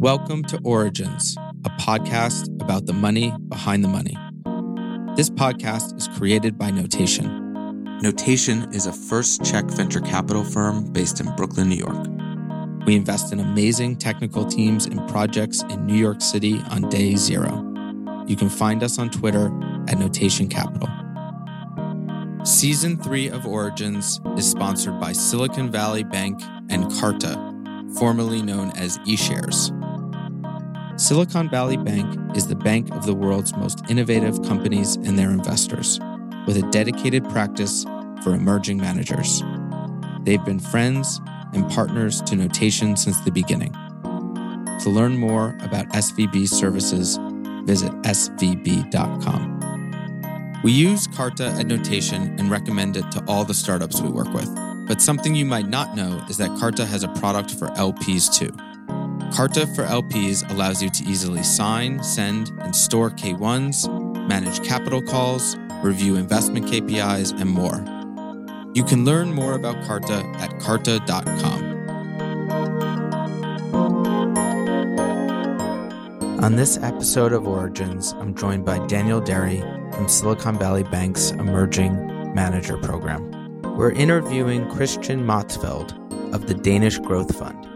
Welcome to Origins, a podcast about the money behind the money. This podcast is created by Notation. Notation is a first check venture capital firm based in Brooklyn, New York. We invest in amazing technical teams and projects in New York City on day zero. You can find us on Twitter at Notation Capital. Season 3 of Origins is sponsored by Silicon Valley Bank and Carta, formerly known as eShares. Silicon Valley Bank is the bank of the world's most innovative companies and their investors, with a dedicated practice for emerging managers. They've been friends and partners to Notation since the beginning. To learn more about SVB services, visit svb.com. We use Carta at Notation and recommend it to all the startups we work with. But something you might not know is that Carta has a product for LPs too. Carta for LPs allows you to easily sign, send, and store K1s, manage capital calls, review investment KPIs, and more. You can learn more about Carta at carta.com. On this episode of Origins, I'm joined by Daniel Derry from Silicon Valley Bank's Emerging Manager Program. We're interviewing Christian Motzfeldt of the Danish Growth Fund.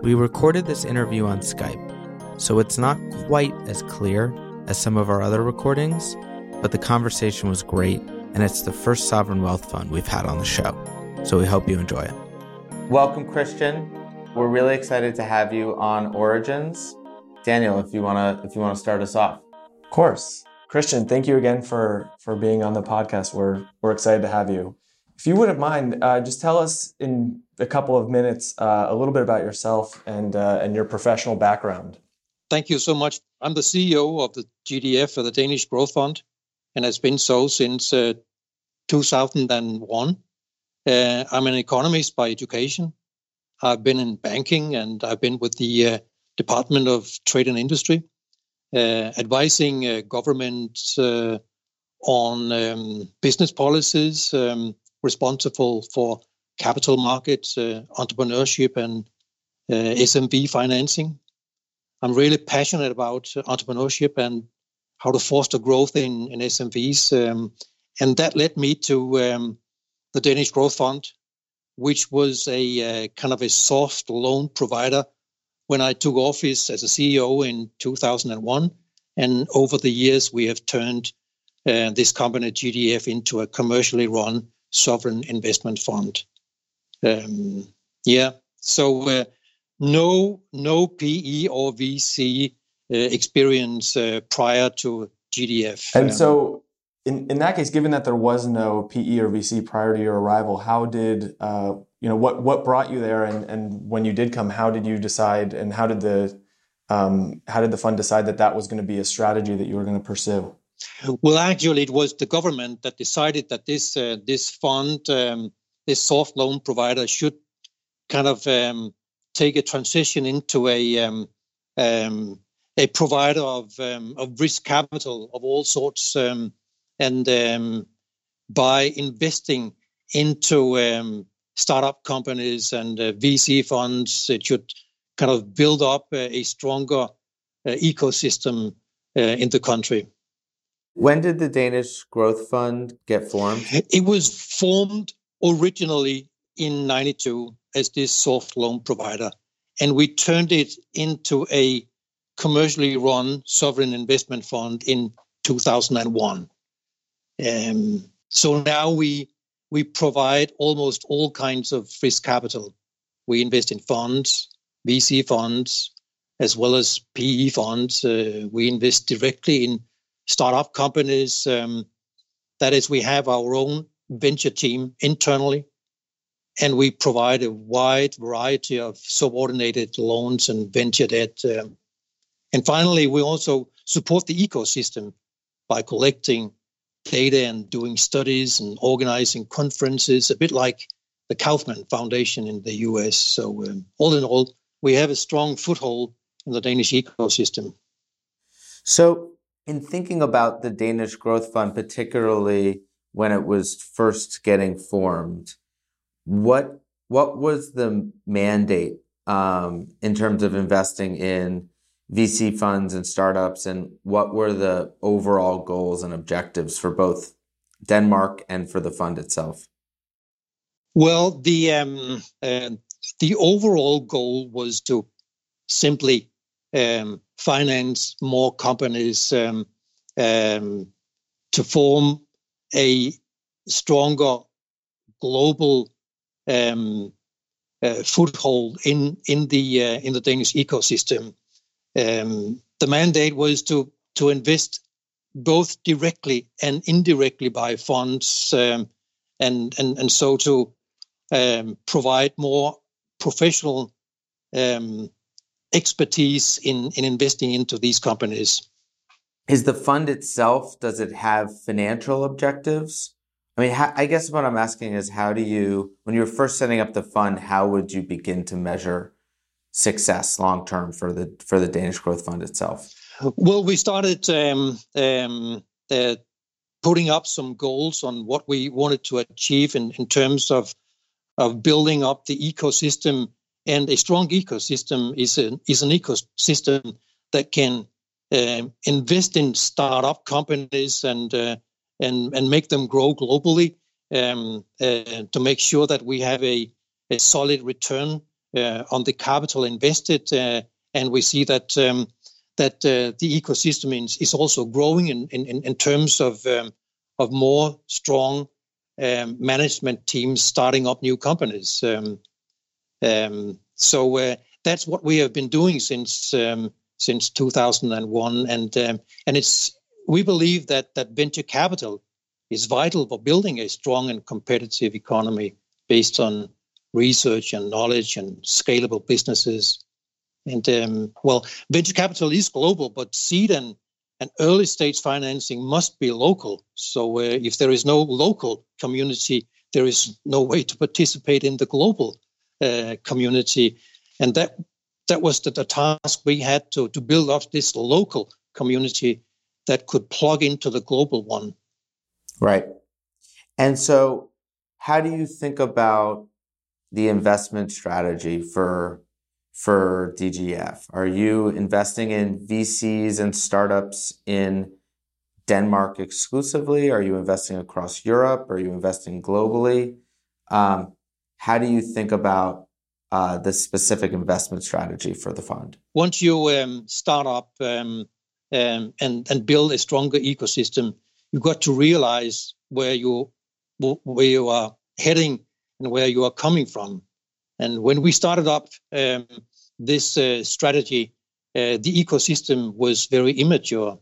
We recorded this interview on Skype, so it's not quite as clear as some of our other recordings, but the conversation was great, and it's the first sovereign wealth fund we've had on the show. So we hope you enjoy it. Welcome, Christian. We're really excited to have you on Origins. Daniel, if you wanna if you wanna start us off. Of course. Christian, thank you again for for being on the podcast. We're we're excited to have you. If you wouldn't mind, uh, just tell us in a couple of minutes uh, a little bit about yourself and uh, and your professional background. Thank you so much. I'm the CEO of the GDF, or the Danish Growth Fund, and has been so since uh, 2001. Uh, I'm an economist by education. I've been in banking and I've been with the uh, Department of Trade and Industry, advising governments on um, business policies. Um, responsible for capital markets, uh, entrepreneurship, and uh, SMB financing. I'm really passionate about entrepreneurship and how to foster growth in, in SMBs. Um, and that led me to um, the Danish Growth Fund, which was a uh, kind of a soft loan provider when I took office as a CEO in 2001. And over the years, we have turned uh, this company, GDF, into a commercially run sovereign investment fund. Um, yeah, so uh, no no PE or VC uh, experience uh, prior to GDF. And um, so, in, in that case, given that there was no PE or VC prior to your arrival, how did uh, you know what what brought you there, and and when you did come, how did you decide, and how did the um, how did the fund decide that that was going to be a strategy that you were going to pursue? Well, actually, it was the government that decided that this uh, this fund, um, this soft loan provider, should kind of um, take a transition into a um, um a provider of um, of risk capital of all sorts, and by investing into startup companies and uh, VC funds, it should kind of build up a, a stronger uh, ecosystem uh, in the country. When did the Danish Growth Fund get formed? It was formed originally in 92 as this soft loan provider, and we turned it into a commercially run sovereign investment fund in 2001. Um, so now we we provide almost all kinds of risk capital. We invest in funds, VC funds, as well as PE funds. Uh, we invest directly in startup companies. Um, that is, we have our own venture team internally, and we provide a wide variety of subordinated loans and venture debt. Um, and finally, we also support the ecosystem by collecting data and doing studies and organizing conferences, a bit like the Kauffman Foundation in the US. So, um, all in all, we have a strong foothold in the Danish ecosystem. So, in thinking about the Danish Growth Fund, particularly when it was first getting formed, what what was the mandate um, in terms of investing in VC funds and startups, and what were the overall goals and objectives for both Denmark and for the fund itself? Well, the um, uh, the overall goal was to simply um, finance more companies um, um to form a stronger global um, uh, foothold in in the uh, in the Danish ecosystem. Um, the mandate was to to invest both directly and indirectly by funds, um, and and and so to um, provide more professional um, expertise in in investing into these companies. Is the fund itself? Does it have financial objectives? I mean, I guess what I'm asking is, how do you, when you were first setting up the fund, how would you begin to measure success long term for the for the Danish Growth Fund itself? Well, we started um, um, uh, putting up some goals on what we wanted to achieve in, in terms of of building up the ecosystem. And a strong ecosystem is an is an ecosystem that can uh, invest in startup companies and uh, and and make them grow globally um, uh, to make sure that we have a, a solid return on the capital invested, uh, and we see that um, that uh, the ecosystem is, is also growing in, in, in terms of um, of more strong um, management teams starting up new companies. Um, um, so uh, that's what we have been doing since since 2001, and and it's we believe that that venture capital is vital for building a strong and competitive economy based on research and knowledge and scalable businesses. And um, well, venture capital is global, but seed and, and early stage financing must be local. So uh, if there is no local community, there is no way to participate in the global uh, community. And that that was the, the task we had to, to build up this local community that could plug into the global one. Right. And so, how do you think about the investment strategy for for DGF? Are you investing in VCs and startups in Denmark exclusively? Are you investing across Europe? Are you investing globally? Um, how do you think about uh, the specific investment strategy for the fund? Once you um, start up um, um, and and build a stronger ecosystem, you've got to realize where you where you are heading and where you are coming from. And when we started up um, this uh, strategy, uh, the ecosystem was very immature.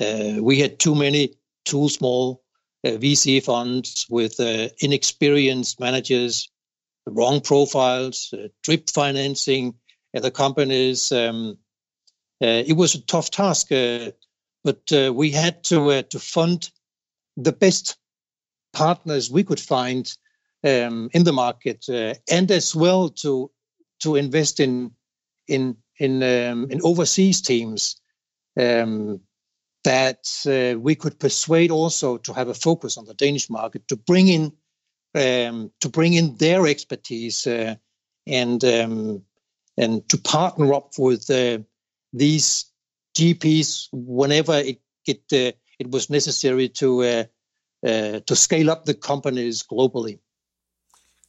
Uh, we had too many too small uh, VC funds with uh, inexperienced managers, wrong profiles, uh, drip financing the companies. Um, it was a tough task but we had to to fund the best partners we could find um, in the market, uh, and as well to to invest in in in um, in overseas teams um, that uh, we could persuade also to have a focus on the Danish market to bring in um, to bring in their expertise uh, and um, and to partner up with uh, these GPs whenever it it, uh, it was necessary to uh, to scale up the companies globally.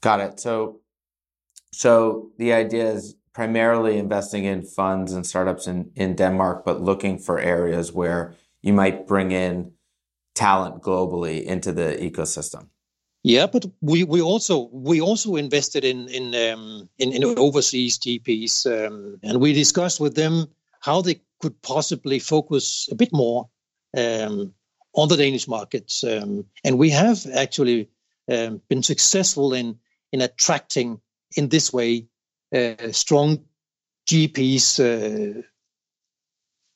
Got it. So so the idea is primarily investing in funds and startups in, in Denmark, but looking for areas where you might bring in talent globally into the ecosystem. Yeah, but we, we also we also invested in in um, in, in overseas GPs, um, and we discussed with them how they could possibly focus a bit more um, on the Danish markets. Um, and we have actually um, been successful in in attracting in this way uh, strong GPs uh,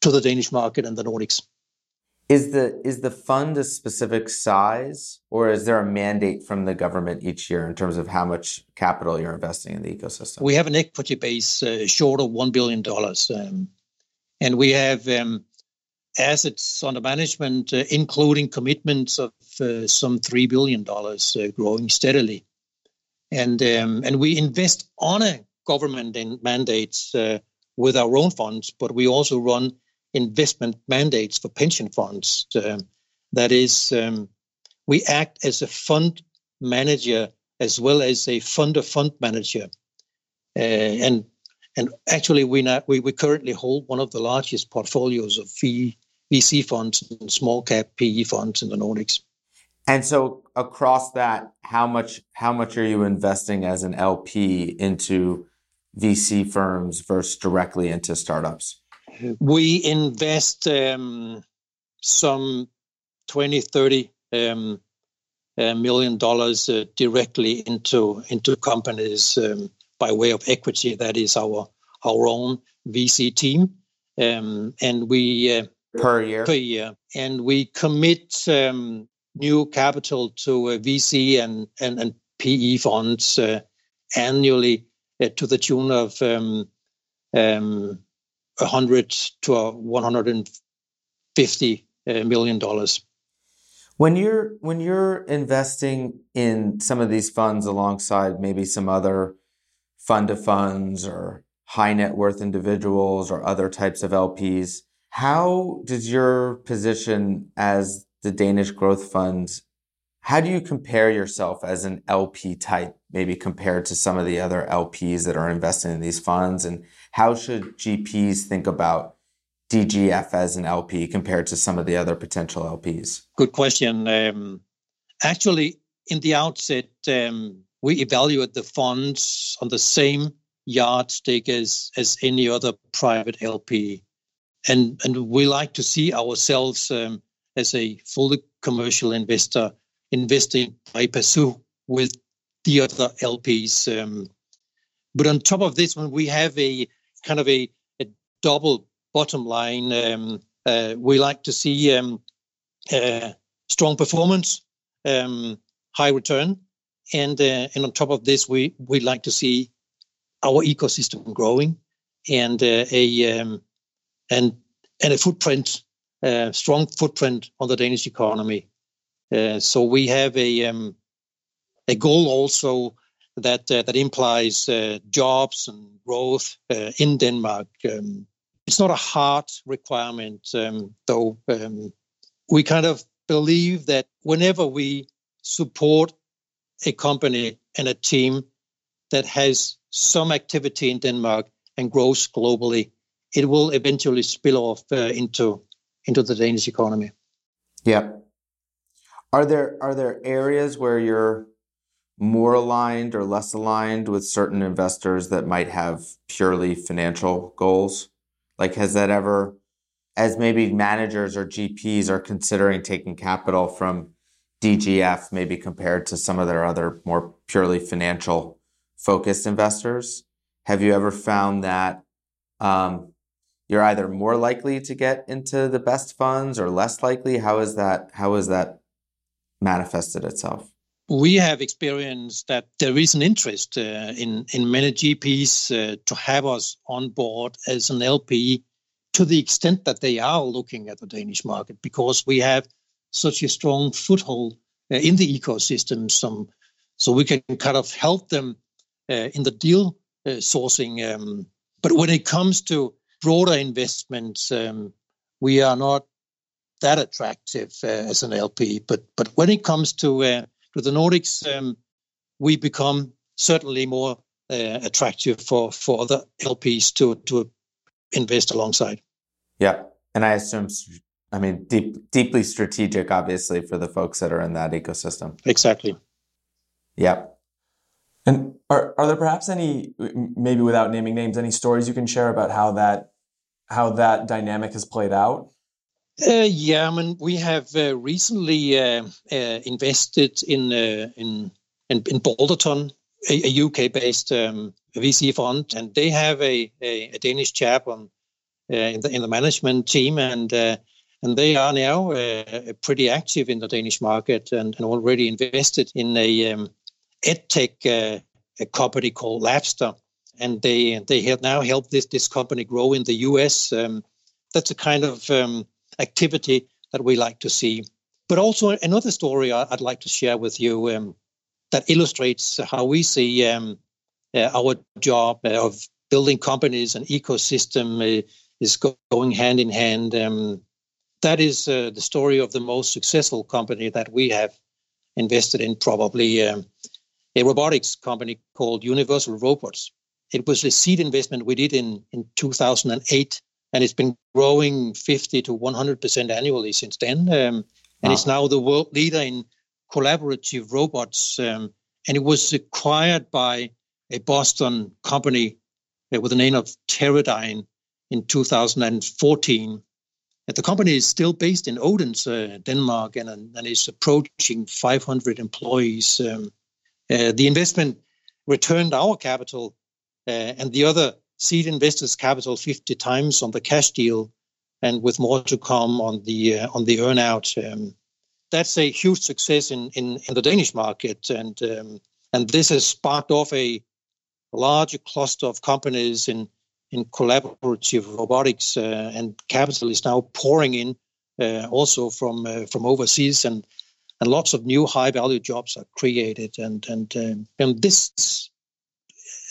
to the Danish market and the Nordics. Is the is the fund a specific size, or is there a mandate from the government each year in terms of how much capital you're investing in the ecosystem? We have an equity base uh, short of one billion dollars. Um, and we have um, assets under management, uh, including commitments of uh, some $3 billion, uh, growing steadily. And, um, and we invest on a government mandates uh, with our own funds, but we also run investment mandates for pension funds. Um, that is, um, we act as a fund manager as well as a fund of fund manager. Uh, and and actually, we, not, we we currently hold one of the largest portfolios of fee VC funds and small cap PE funds in the Nordics. And so across that, how much how much are you investing as an LP into VC firms versus directly into startups? We invest um, some 20, 30 um, uh, million dollars uh, directly into into companies um, by way of equity. That is our our own VC team, um, and we uh, per year per year, and we commit um, new capital to uh, VC and and, and PE funds uh, annually uh, to the tune of um, um, 100 to 150 uh, million dollars. When you're when you're investing in some of these funds alongside maybe some other fund of funds or high net worth individuals or other types of LPs, how does your position as the Danish Growth Fund, how do you compare yourself as an LP type, maybe compared to some of the other LPs that are investing in these funds? And how should GPs think about DGF as an LP compared to some of the other potential LPs? Good question. Um, actually, in the outset, um, we evaluate the funds on the same yardstick as, as any other private LP and and we like to see ourselves um, as a fully commercial investor investing pari passu with the other LPs. Um, but on top of this, when we have a kind of a, a double bottom line, um, uh, we like to see um, uh, strong performance, um, high return, and uh, and on top of this, we we like to see our ecosystem growing and uh, a um, and and a footprint, strong footprint on the Danish economy. Uh, so we have a um, a goal also that uh, that implies uh, jobs and growth uh, in Denmark. Um, it's not a hard requirement, um, though. Um, we kind of believe that whenever we support a company and a team that has some activity in Denmark and grows globally, it will eventually spill off uh, into into the Danish economy. Yeah. Are there are there areas where you're more aligned or less aligned with certain investors that might have purely financial goals? Like has that ever as maybe managers or GPs are considering taking capital from DGF maybe compared to some of their other more purely financial focused investors? Have you ever found that um, you're either more likely to get into the best funds or less likely? How is that? How is that manifested itself? We have experienced that there is an interest uh, in in many GPs uh, to have us on board as an LP, to the extent that they are looking at the Danish market because we have such a strong foothold uh, in the ecosystem. Some, so we can kind of help them uh, in the deal uh, sourcing. Um, but when it comes to broader investments, um, we are not that attractive uh, as an LP. But but when it comes to uh, to the Nordics, um, we become certainly more uh, attractive for for other LPs to to invest alongside. Yeah, and I assume, I mean, deep, deeply strategic, obviously, for the folks that are in that ecosystem. Exactly. Yeah. And are, are there perhaps any, maybe without naming names, any stories you can share about how that how that dynamic has played out? Uh, yeah, I mean, we have uh, recently uh, uh invested in, uh, in, in in Balderton, a, a UK-based um, VC fund, and they have a, a, a Danish chap on uh, in the in the management team, and and they are now pretty active in the Danish market and, and already invested in a um, edtech a company called Labster, and they they have now helped this this company grow in the U.S. Um, that's a kind of um, activity that we like to see. But also another story I'd like to share with you um, that illustrates how we see um, uh, our job of building companies and ecosystem uh, is going hand in hand. Um, that is uh, the story of the most successful company that we have invested in, probably um, a robotics company called Universal Robots. It was a seed investment we did in, in 2008, and it's been growing 50 to 100% annually since then. Um, and wow. it's now the world leader in collaborative robots. Um, and it was acquired by a Boston company uh, with the name of Teradyne in 2014. The company is still based in Odense, uh, Denmark, and, and is approaching 500 employees. Um, uh, the investment returned our capital and the other seed investors' capital 50 times on the cash deal, and with more to come on the uh, on the earnout. Um, that's a huge success in, in, in the Danish market, and um, and this has sparked off a larger cluster of companies in in collaborative robotics, uh, and capital is now pouring in uh, also from uh, from overseas, and and lots of new high value jobs are created, and and um, and this.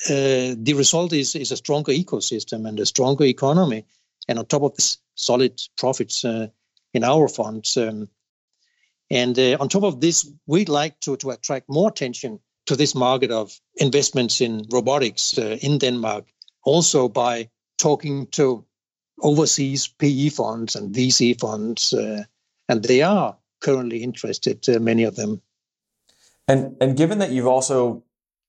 Uh, the result is, is a stronger ecosystem and a stronger economy, and on top of this, solid profits uh, in our funds. Um, and uh, on top of this, we'd like to, to attract more attention to this market of investments in robotics uh, in Denmark, also by talking to overseas PE funds and VC funds, uh, and they are currently interested, many of them. And and given that you've also,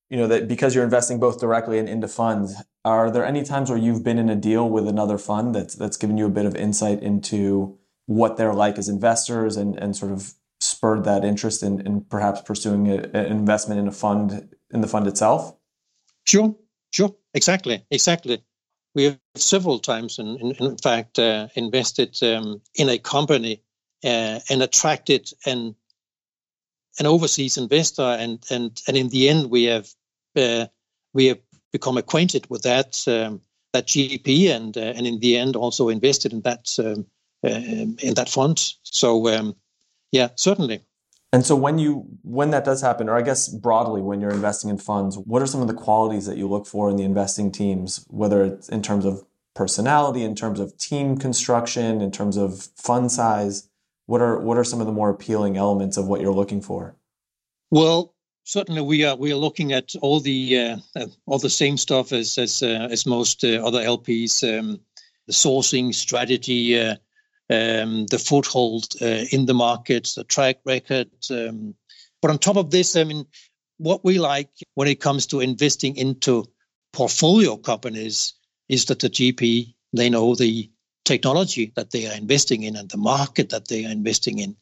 you know, that because you're investing both directly and into funds, are there any times where you've been in a deal with another fund that's that's given you a bit of insight into what they're like as investors and and sort of spurred that interest in, in perhaps pursuing a, an investment in a fund in the fund itself? Sure, sure, exactly, exactly. We have several times, in, in, in fact, uh, invested um, in a company uh, and attracted an an overseas investor, and and and in the end, we have uh, we have become acquainted with that um, that GP, and uh, and in the end, also invested in that um, uh, in that fund. So um, yeah, certainly. And so when you when that does happen, or I guess broadly when you're investing in funds, what are some of the qualities that you look for in the investing teams, whether it's in terms of personality, in terms of team construction, in terms of fund size? What are what are some of the more appealing elements of what you're looking for? Well, certainly we are we are looking at all the uh, uh all the same stuff as as uh, as most uh, other LPs. Um, the sourcing strategy, uh, um, the foothold uh, in the market, the track record. Um, but on top of this, I mean, what we like when it comes to investing into portfolio companies is that the GP they know the technology that they are investing in and the market that they are investing in.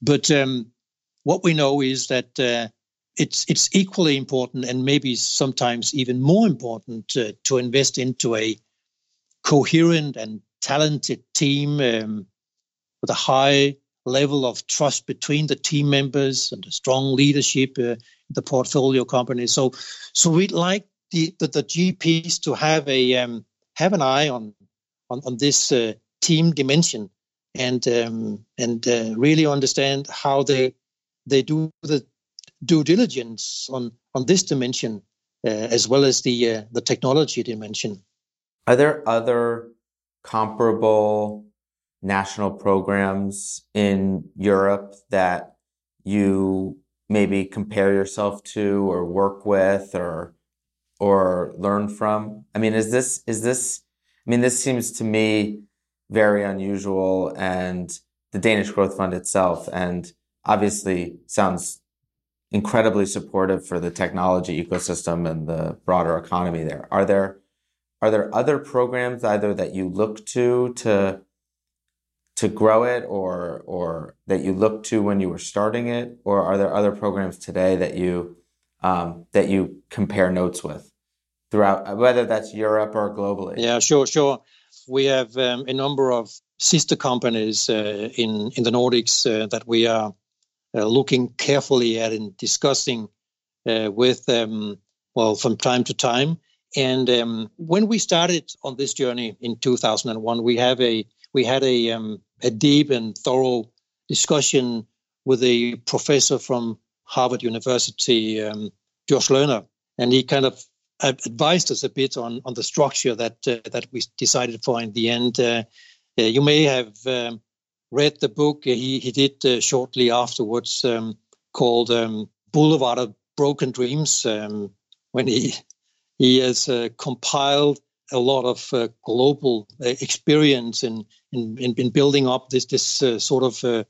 But um, what we know is that uh, it's it's equally important and maybe sometimes even more important uh, to invest into a coherent and talented team um, with a high level of trust between the team members and a strong leadership uh, in the portfolio company. So, so we'd like the, the, the GPs to have a um, have an eye on on, on this uh, team dimension and um, and uh, really understand how they they do the due diligence on on this dimension uh, as well as the uh, the technology dimension. Are there other comparable national programs in Europe that you maybe compare yourself to or work with or or learn from? I mean, is this is this I mean, this seems to me very unusual and the Danish Growth Fund itself and obviously sounds incredibly supportive for the technology ecosystem and the broader economy there. Are there are there other programs either that you look to to to grow it or or that you looked to when you were starting it or are there other programs today that you um, that you compare notes with throughout whether that's Europe or globally. Yeah sure sure. We have um, a number of sister companies uh, in in the Nordics uh, that we are uh, looking carefully at and discussing uh, with um, well from time to time. And um, when we started on this journey in 2001 we have a we had a um, a deep and thorough discussion with a professor from Harvard University, um, Josh Lerner, and he kind of advised us a bit on on the structure that uh, that we decided for in the end. Uh, uh, you may have um, read the book he he did uh, shortly afterwards um, called um, Boulevard of Broken Dreams, um, when he he has uh, compiled a lot of uh, global experience in, in in building up this this sort of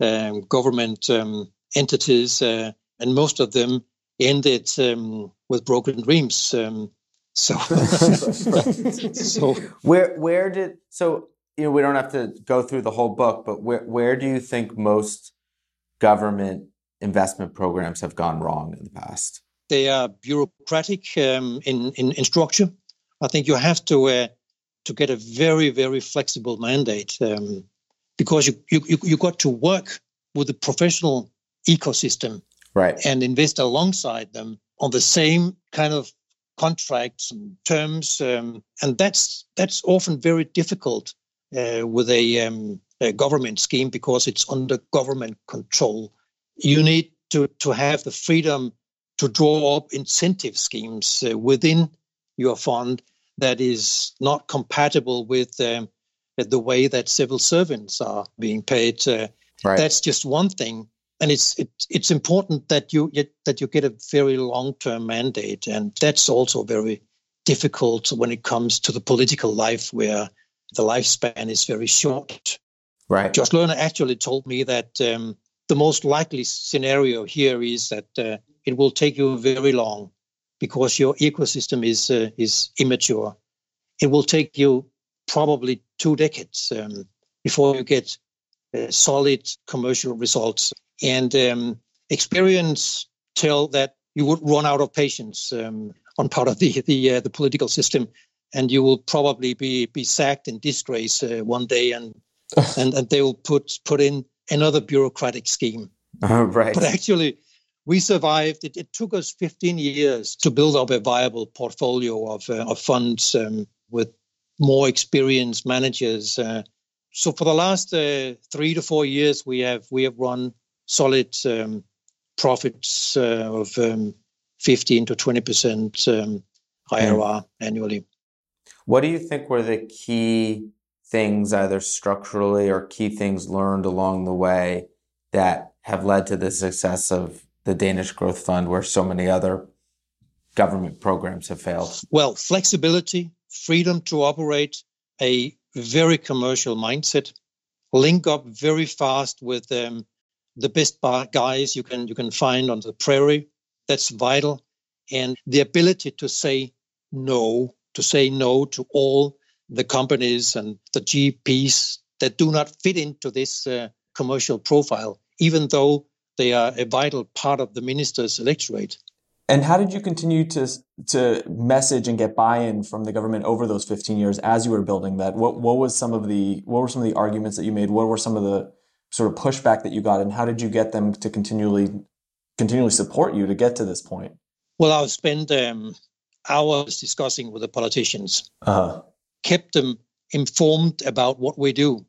um, government um, entities, and most of them ended um, with broken dreams. Um, so, so where where did so you know we don't have to go through the whole book, but where where do you think most government investment programs have gone wrong in the past? They are bureaucratic um, in, in, in structure. I think you have to uh, to get a very very flexible mandate um, because you, you you got to work with the professional ecosystem right and invest alongside them on the same kind of contracts and terms um, and that's that's often very difficult uh, with a, um, a, government scheme because it's under government control you need to to have the freedom to draw up incentive schemes uh, within your fund that is not compatible with um, the way that civil servants are being paid. Uh, right. That's just one thing and it's it, it's important that you get, that you get a very long term mandate, and that's also very difficult when it comes to the political life where the lifespan is very short. Right. Josh Lerner actually told me that um, the most likely scenario here is that uh, it will take you very long because your ecosystem is uh, is immature. It will take you probably two decades um, before you get uh, solid commercial results and um, experience tell that you would run out of patience um, on part of the the, uh, the political system, and you will probably be be sacked in disgrace uh, one day, and and and they will put put in another bureaucratic scheme. Oh, right. But actually, we survived. It, it, took us 15 years to build up a viable portfolio of uh, of funds um, with more experienced managers. Uh, so for the last uh, three to four years, we have we have run solid um, profits uh, of um, 15 to 20 percent um, IRR annually. What do you think were the key things, either structurally or key things learned along the way, that have led to the success of the Danish Growth Fund, where so many other government programs have failed? Well, flexibility, freedom to operate, a very commercial mindset, link up very fast with um, the best guys you can you can find on the prairie. That's vital, and the ability to say no, to say no to all the companies and the GPs that do not fit into this uh, commercial profile, even though they are a vital part of the minister's electorate. And how did you continue to to message and get buy-in from the government over those 15 years as you were building that? What what was some of the what were some of the arguments that you made? What were some of the sort of pushback that you got, and how did you get them to continually continually support you to get to this point? Well, I've spent um, hours discussing with the politicians, uh-huh. kept them informed about what we do.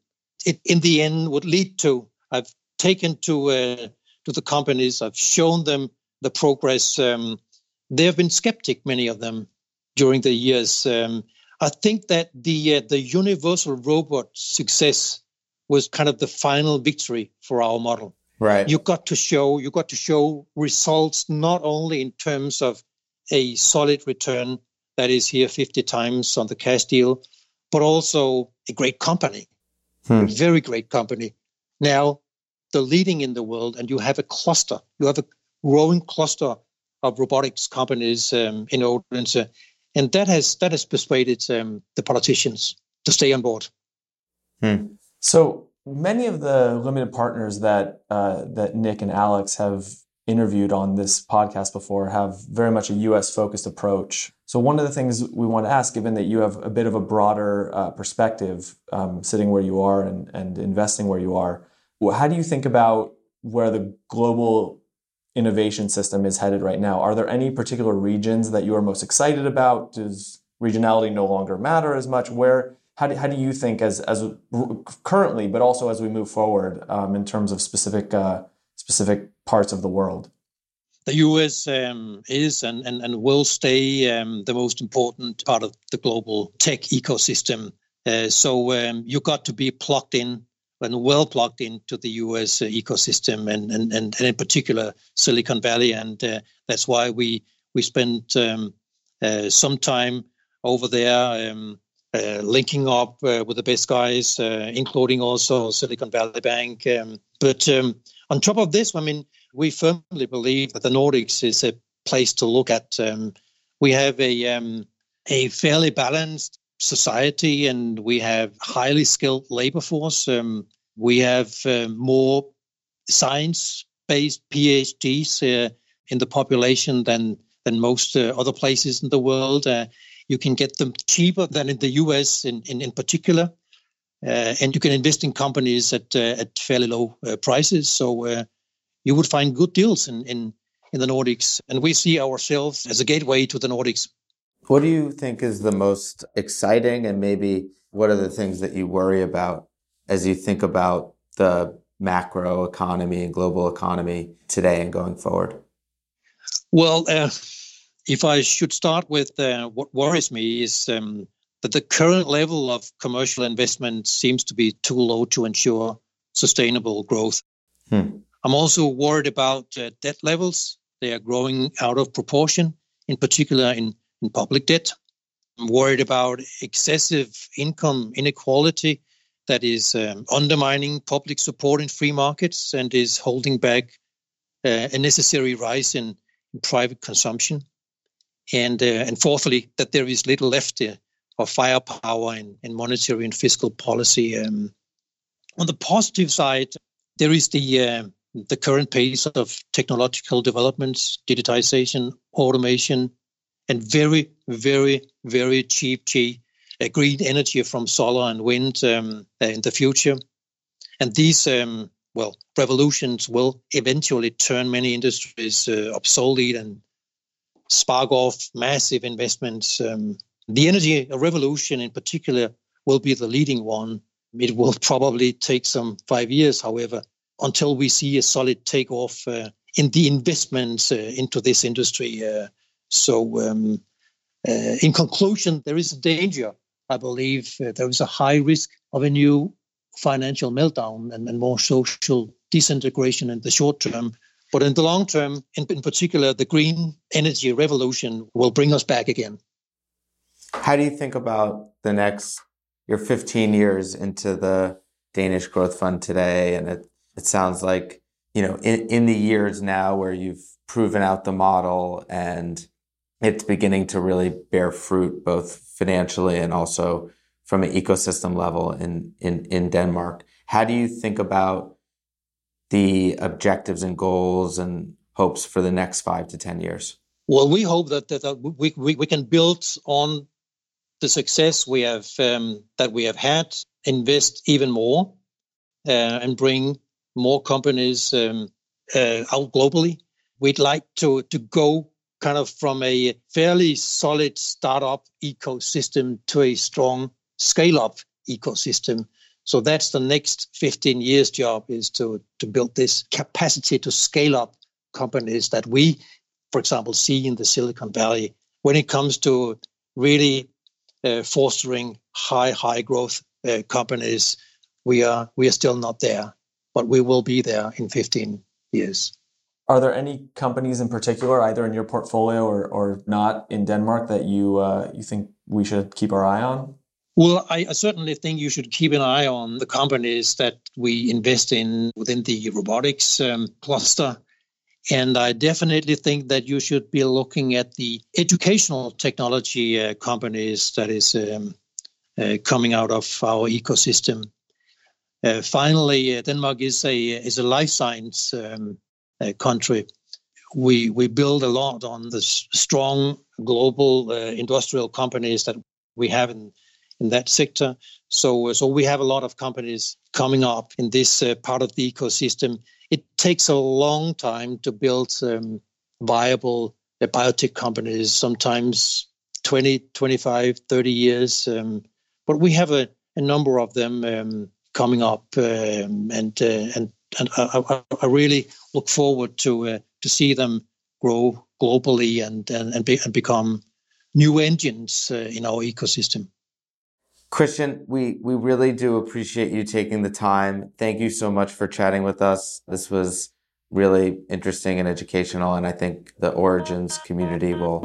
It, in the end, would lead to I've taken to uh, to the companies, I've shown them the progress. Um, they have been skeptic, many of them, during the years. Um, I think that the uh, the universal robot success was kind of the final victory for our model. Right. You got to show you got to show results not only in terms of a solid return that is here 50 times on the cash deal, but also a great company, hmm. a very great company. Now, the leading in the world, and you have a cluster, you have a growing cluster of robotics companies um, in Odense, and that has that has persuaded um, the politicians to stay on board. Hmm. So many of the limited partners that uh, that Nick and Alex have interviewed on this podcast before have very much a U.S. focused approach. So one of the things we want to ask, given that you have a bit of a broader uh, perspective, um, sitting where you are and, and investing where you are, how do you think about where the global innovation system is headed right now? Are there any particular regions that you are most excited about? Does regionality no longer matter as much? Where how do, how do you think as as currently, but also as we move forward um, in terms of specific uh, specific parts of the world? The US um, is and, and, and will stay um, the most important part of the global tech ecosystem. Uh, so um, you got to be plugged in and well plugged into the US uh, ecosystem and, and, and, and, in particular Silicon Valley. And uh, that's why we, we spent um, uh, some time over there um, uh, linking up uh, with the best guys, uh, including also Silicon Valley Bank. Um, but um, on top of this, I mean, we firmly believe that the Nordics is a place to look at. Um, we have a um, a fairly balanced society, and we have highly skilled labor force. Um, we have uh, more science-based PhDs uh, in the population than than most uh, other places in the world. Uh, you can get them cheaper than in the US, in in, in particular, uh, and you can invest in companies at uh, at fairly low prices. So you would find good deals in, in, in the Nordics. And we see ourselves as a gateway to the Nordics. What do you think is the most exciting, and maybe what are the things that you worry about as you think about the macro economy and global economy today and going forward? Well, uh, if I should start with uh, what worries me is um, that the current level of commercial investment seems to be too low to ensure sustainable growth. Hmm. I'm also worried about uh, debt levels. They are growing out of proportion, in particular in, in public debt. I'm worried about excessive income inequality that is um, undermining public support in free markets and is holding back uh, a necessary rise in, in private consumption. And, uh, and fourthly, that there is little left uh, of firepower in, in monetary and fiscal policy. Um, on the positive side, there is the uh, the current pace of technological developments, digitization, automation, and very, very, very cheap, cheap uh, green energy from solar and wind um, uh, in the future. And these, um, well, revolutions will eventually turn many industries uh, obsolete and spark off massive investments. Um, the energy revolution, in particular, will be the leading one. It will probably take some five years, however, until we see a solid takeoff uh, in the investments uh, into this industry. Uh, so, um, in conclusion, there is a danger. I believe there is a high risk of a new financial meltdown and, and more social disintegration in the short term. But in the long term, in, in particular, the green energy revolution will bring us back again. How do you think about the next, your 15 years into the Danish Growth Fund today and it, it sounds like you know in, in the years now where you've proven out the model and it's beginning to really bear fruit both financially and also from an ecosystem level in, in, in Denmark. How do you think about the objectives and goals and hopes for the next five to 10 years? Well, we hope that, that, that we, we, we can build on the success we have um, that we have had, invest even more, uh, and bring more companies um, uh, out globally. We'd like to to go kind of from a fairly solid startup ecosystem to a strong scale up ecosystem. So that's the next 15 years job is to to build this capacity to scale up companies that we, for example, see in the Silicon Valley when it comes to really uh, fostering high high growth uh, companies. We are we are still not there but we will be there in 15 years. Are there any companies in particular, either in your portfolio or, or not in Denmark, that you uh, you think we should keep our eye on? Well, I, certainly think you should keep an eye on the companies that we invest in within the robotics um, cluster. And I definitely think that you should be looking at the educational technology uh, companies that is um, uh, coming out of our ecosystem. Uh, finally, uh, Denmark is a is a life science um, uh, country. We we build a lot on the strong global uh, industrial companies that we have in in that sector. So uh, so we have a lot of companies coming up in this uh, part of the ecosystem. It takes a long time to build um, viable biotech companies. Sometimes 20, 25, 30 years. Um, but we have a, a number of them um, coming up, um, and uh, and and I, I, really look forward to uh, to see them grow globally and and and, be, and become new engines uh, in our ecosystem. Christian, we, we really do appreciate you taking the time. Thank you so much for chatting with us. This was really interesting and educational, and I think the Origins community will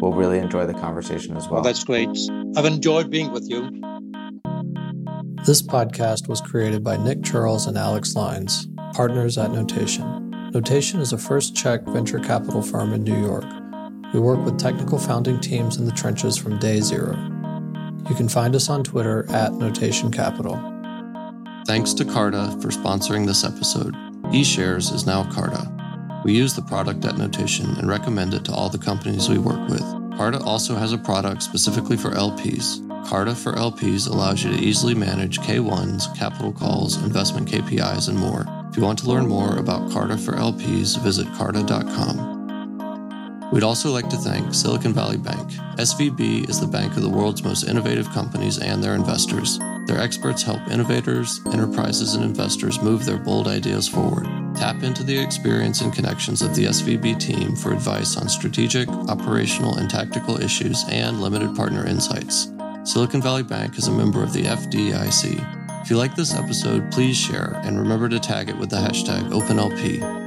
will really enjoy the conversation as well. well that's great. I've enjoyed being with you. This podcast was created by Nick Chirls and Alex Lines, partners at Notation. Notation is a first check venture capital firm in New York. We work with technical founding teams in the trenches from day zero. You can find us on Twitter at Notation Capital. Thanks to Carta for sponsoring this episode. eShares is now Carta. We use the product at Notation and recommend it to all the companies we work with. Carta also has a product specifically for LPs. Carta for LPs allows you to easily manage K1s, capital calls, investment KPIs, and more. If you want to learn more about Carta for LPs, visit carta.com. We'd also like to thank Silicon Valley Bank. SVB is the bank of the world's most innovative companies and their investors. Their experts help innovators, enterprises, and investors move their bold ideas forward. Tap into the experience and connections of the SVB team for advice on strategic, operational, and tactical issues and limited partner insights. Silicon Valley Bank is a member of the FDIC. If you like this episode, please share and remember to tag it with the hashtag OpenLP.